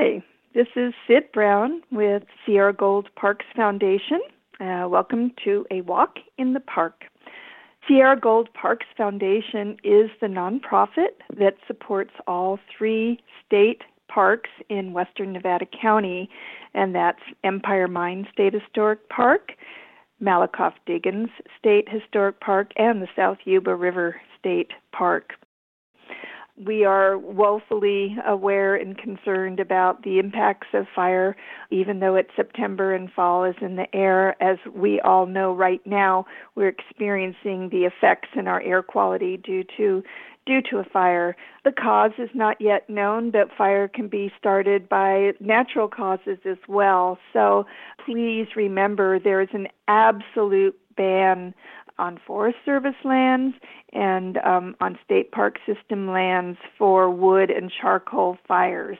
Hi, this is Sid Brown with Sierra Gold Parks Foundation. Uh, welcome to a walk in the park. Sierra Gold Parks Foundation is the nonprofit that supports all three state parks in western Nevada County, and that's Empire Mine State Historic Park, Malakoff Diggins State Historic Park, and the South Yuba River State Park we are woefully aware and concerned about the impacts of fire, even though it's September and fall is in the air. As we all know right now, we're experiencing the effects in our air quality due to due to a fire. The cause is not yet known, but fire can be started by natural causes as well. So please remember there is an absolute ban on Forest Service lands and um, on state park system lands for wood and charcoal fires.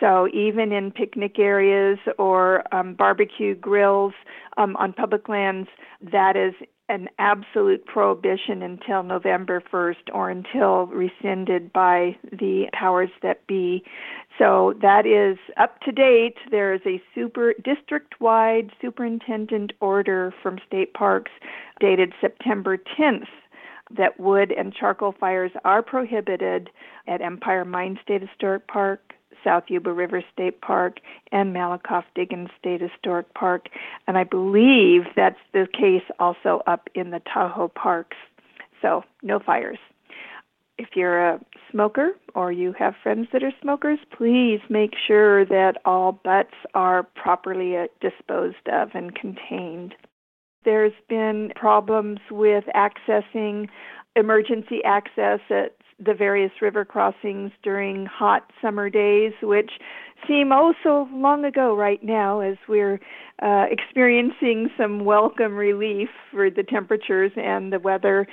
So even in picnic areas or um, barbecue grills um, on public lands, that is an absolute prohibition until November 1st or until rescinded by the powers that be. So that is up to date. There is a super district wide superintendent order from state parks dated September 10th that wood and charcoal fires are prohibited at Empire Mine State Historic Park, South Yuba River State Park and Malakoff Diggins State Historic Park. And I believe that's the case also up in the Tahoe parks. So, no fires. If you're a smoker or you have friends that are smokers, please make sure that all butts are properly uh, disposed of and contained. There's been problems with accessing emergency access at the various river crossings during hot summer days, which seem oh so long ago right now as we're uh, experiencing some welcome relief for the temperatures and the weather.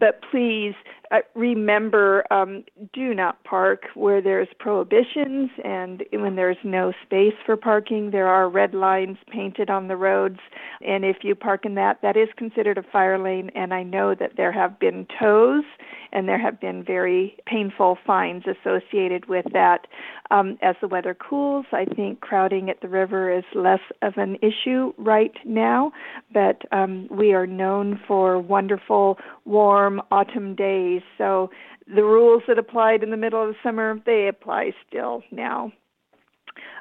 But please uh, remember um, do not park where there's prohibitions and when there's no space for parking. There are red lines painted on the roads, and if you park in that, that is considered a fire lane. And I know that there have been tows and there have been very painful fines associated with that. Um, as the weather cools, I think crowding at the river is less of an issue right now, but um, we are known for wonderful, warm autumn days. So the rules that applied in the middle of the summer, they apply still now.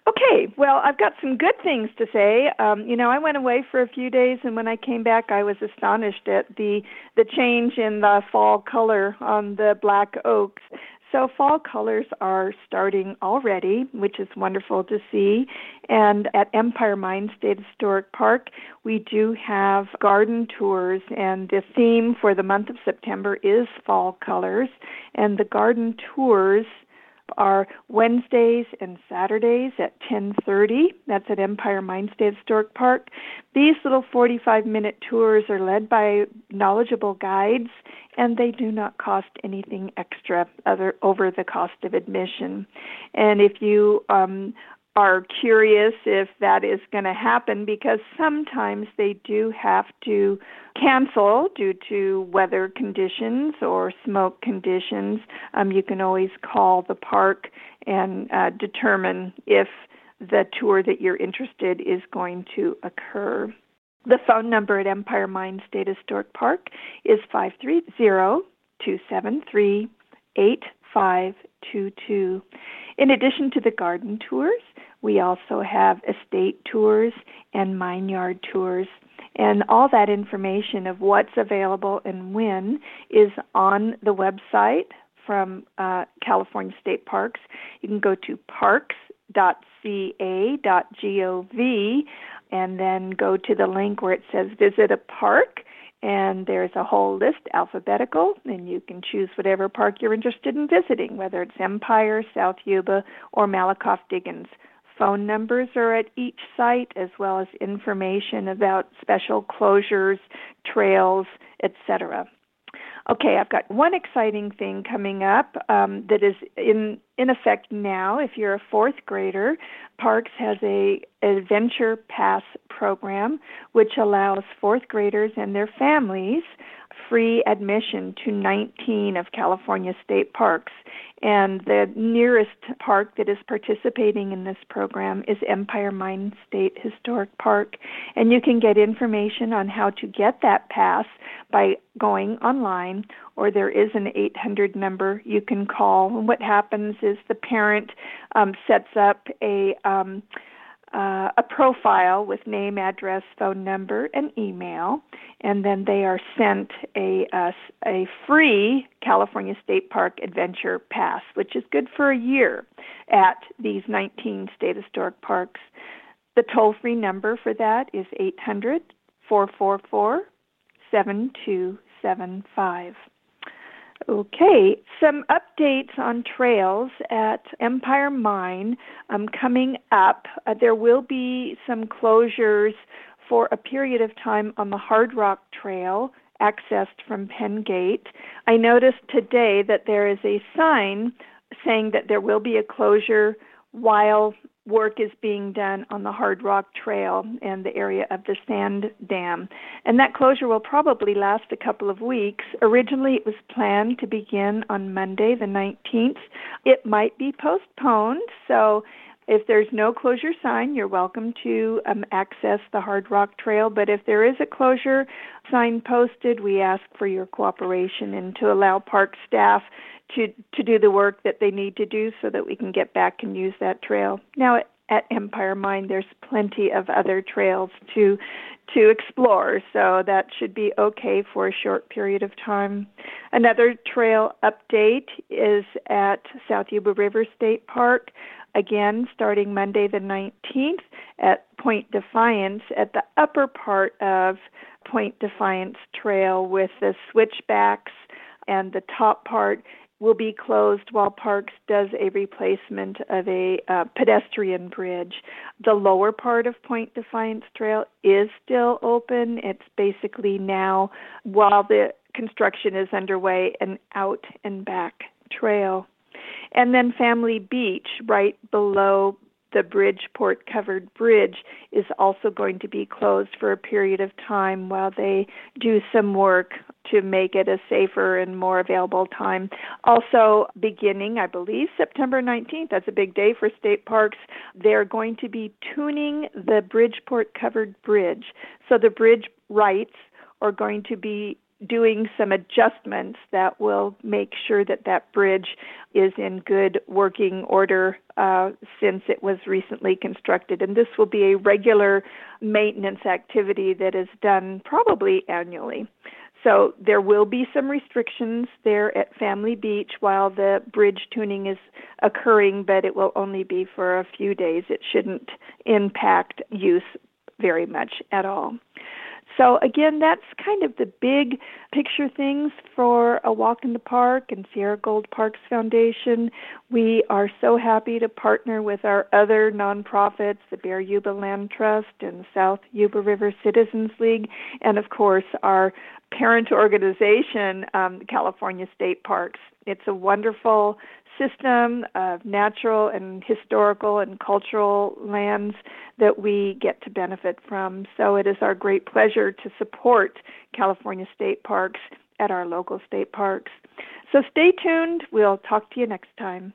Okay, well, I've got some good things to say. Um, you know, I went away for a few days, and when I came back, I was astonished at the the change in the fall color on the black oaks. So fall colors are starting already, which is wonderful to see. And at Empire Mine State Historic Park, we do have garden tours, and the theme for the month of September is fall colors. And the garden tours are Wednesdays and Saturdays at 10:30. That's at Empire Mine State Historic Park. These little 45-minute tours are led by knowledgeable guides and they do not cost anything extra other over the cost of admission. And if you um, are curious if that is going to happen because sometimes they do have to cancel due to weather conditions or smoke conditions. Um, you can always call the park and uh, determine if the tour that you're interested is going to occur. The phone number at Empire Mine State Historic Park is 530 273 8522. In addition to the garden tours, we also have estate tours and mine yard tours. And all that information of what's available and when is on the website from uh, California State Parks. You can go to parks.ca.gov and then go to the link where it says visit a park and there's a whole list alphabetical and you can choose whatever park you're interested in visiting whether it's empire south yuba or malakoff diggins. Phone numbers are at each site as well as information about special closures trails etc okay i've got one exciting thing coming up um, that is in in effect now. If you're a fourth grader, Parks has a Adventure Pass program, which allows fourth graders and their families free admission to 19 of California state parks. And the nearest park that is participating in this program is Empire Mine State Historic Park. And you can get information on how to get that pass by going online, or there is an 800 number you can call. And what happens is the parent um, sets up a um, uh, a profile with name, address, phone number, and email, and then they are sent a, a, a free California State Park Adventure Pass, which is good for a year at these 19 state historic parks. The toll free number for that is 800 444 7275. Okay, some updates on trails at Empire Mine um, coming up. Uh, there will be some closures for a period of time on the Hard Rock Trail accessed from Penn Gate. I noticed today that there is a sign saying that there will be a closure while work is being done on the Hard Rock Trail and the area of the sand dam. And that closure will probably last a couple of weeks. Originally, it was planned to begin on Monday, the 19th. It might be postponed, so if there's no closure sign, you're welcome to um, access the Hard Rock Trail. But if there is a closure sign posted, we ask for your cooperation and to allow park staff to to do the work that they need to do so that we can get back and use that trail. Now at, Empire Mine there's plenty of other trails to to explore, so that should be okay for a short period of time. Another trail update is at South Yuba River State Park again starting Monday the 19th at Point Defiance at the upper part of Point Defiance Trail with the switchbacks and the top part will be closed while Parks does a replacement of a uh, pedestrian bridge. The lower part of Point Defiance Trail is still open. It's basically now, while the construction is underway, an out and back trail. And then Family Beach, right below the Bridgeport covered bridge is also going to be closed for a period of time while they do some work to make it a safer and more available time. Also, beginning, I believe, September 19th, that's a big day for state parks, they're going to be tuning the Bridgeport covered bridge. So the bridge rights are going to be doing some adjustments that will make sure that that bridge is in good working order uh, since it was recently constructed. And this will be a regular maintenance activity that is done probably annually. So there will be some restrictions there at Family Beach while the bridge tuning is occurring, but it will only be for a few days. It shouldn't impact use very much at all. So, again, that's kind of the big picture things for a walk in the park and Sierra Gold Parks Foundation. We are so happy to partner with our other nonprofits, the Bear Yuba Land Trust and South Yuba River Citizens League, and of course our parent organization, um, California State Parks. It's a wonderful system of natural and historical and cultural lands that we get to benefit from. So it is our great pleasure to support California state parks at our local state parks. So stay tuned. We'll talk to you next time.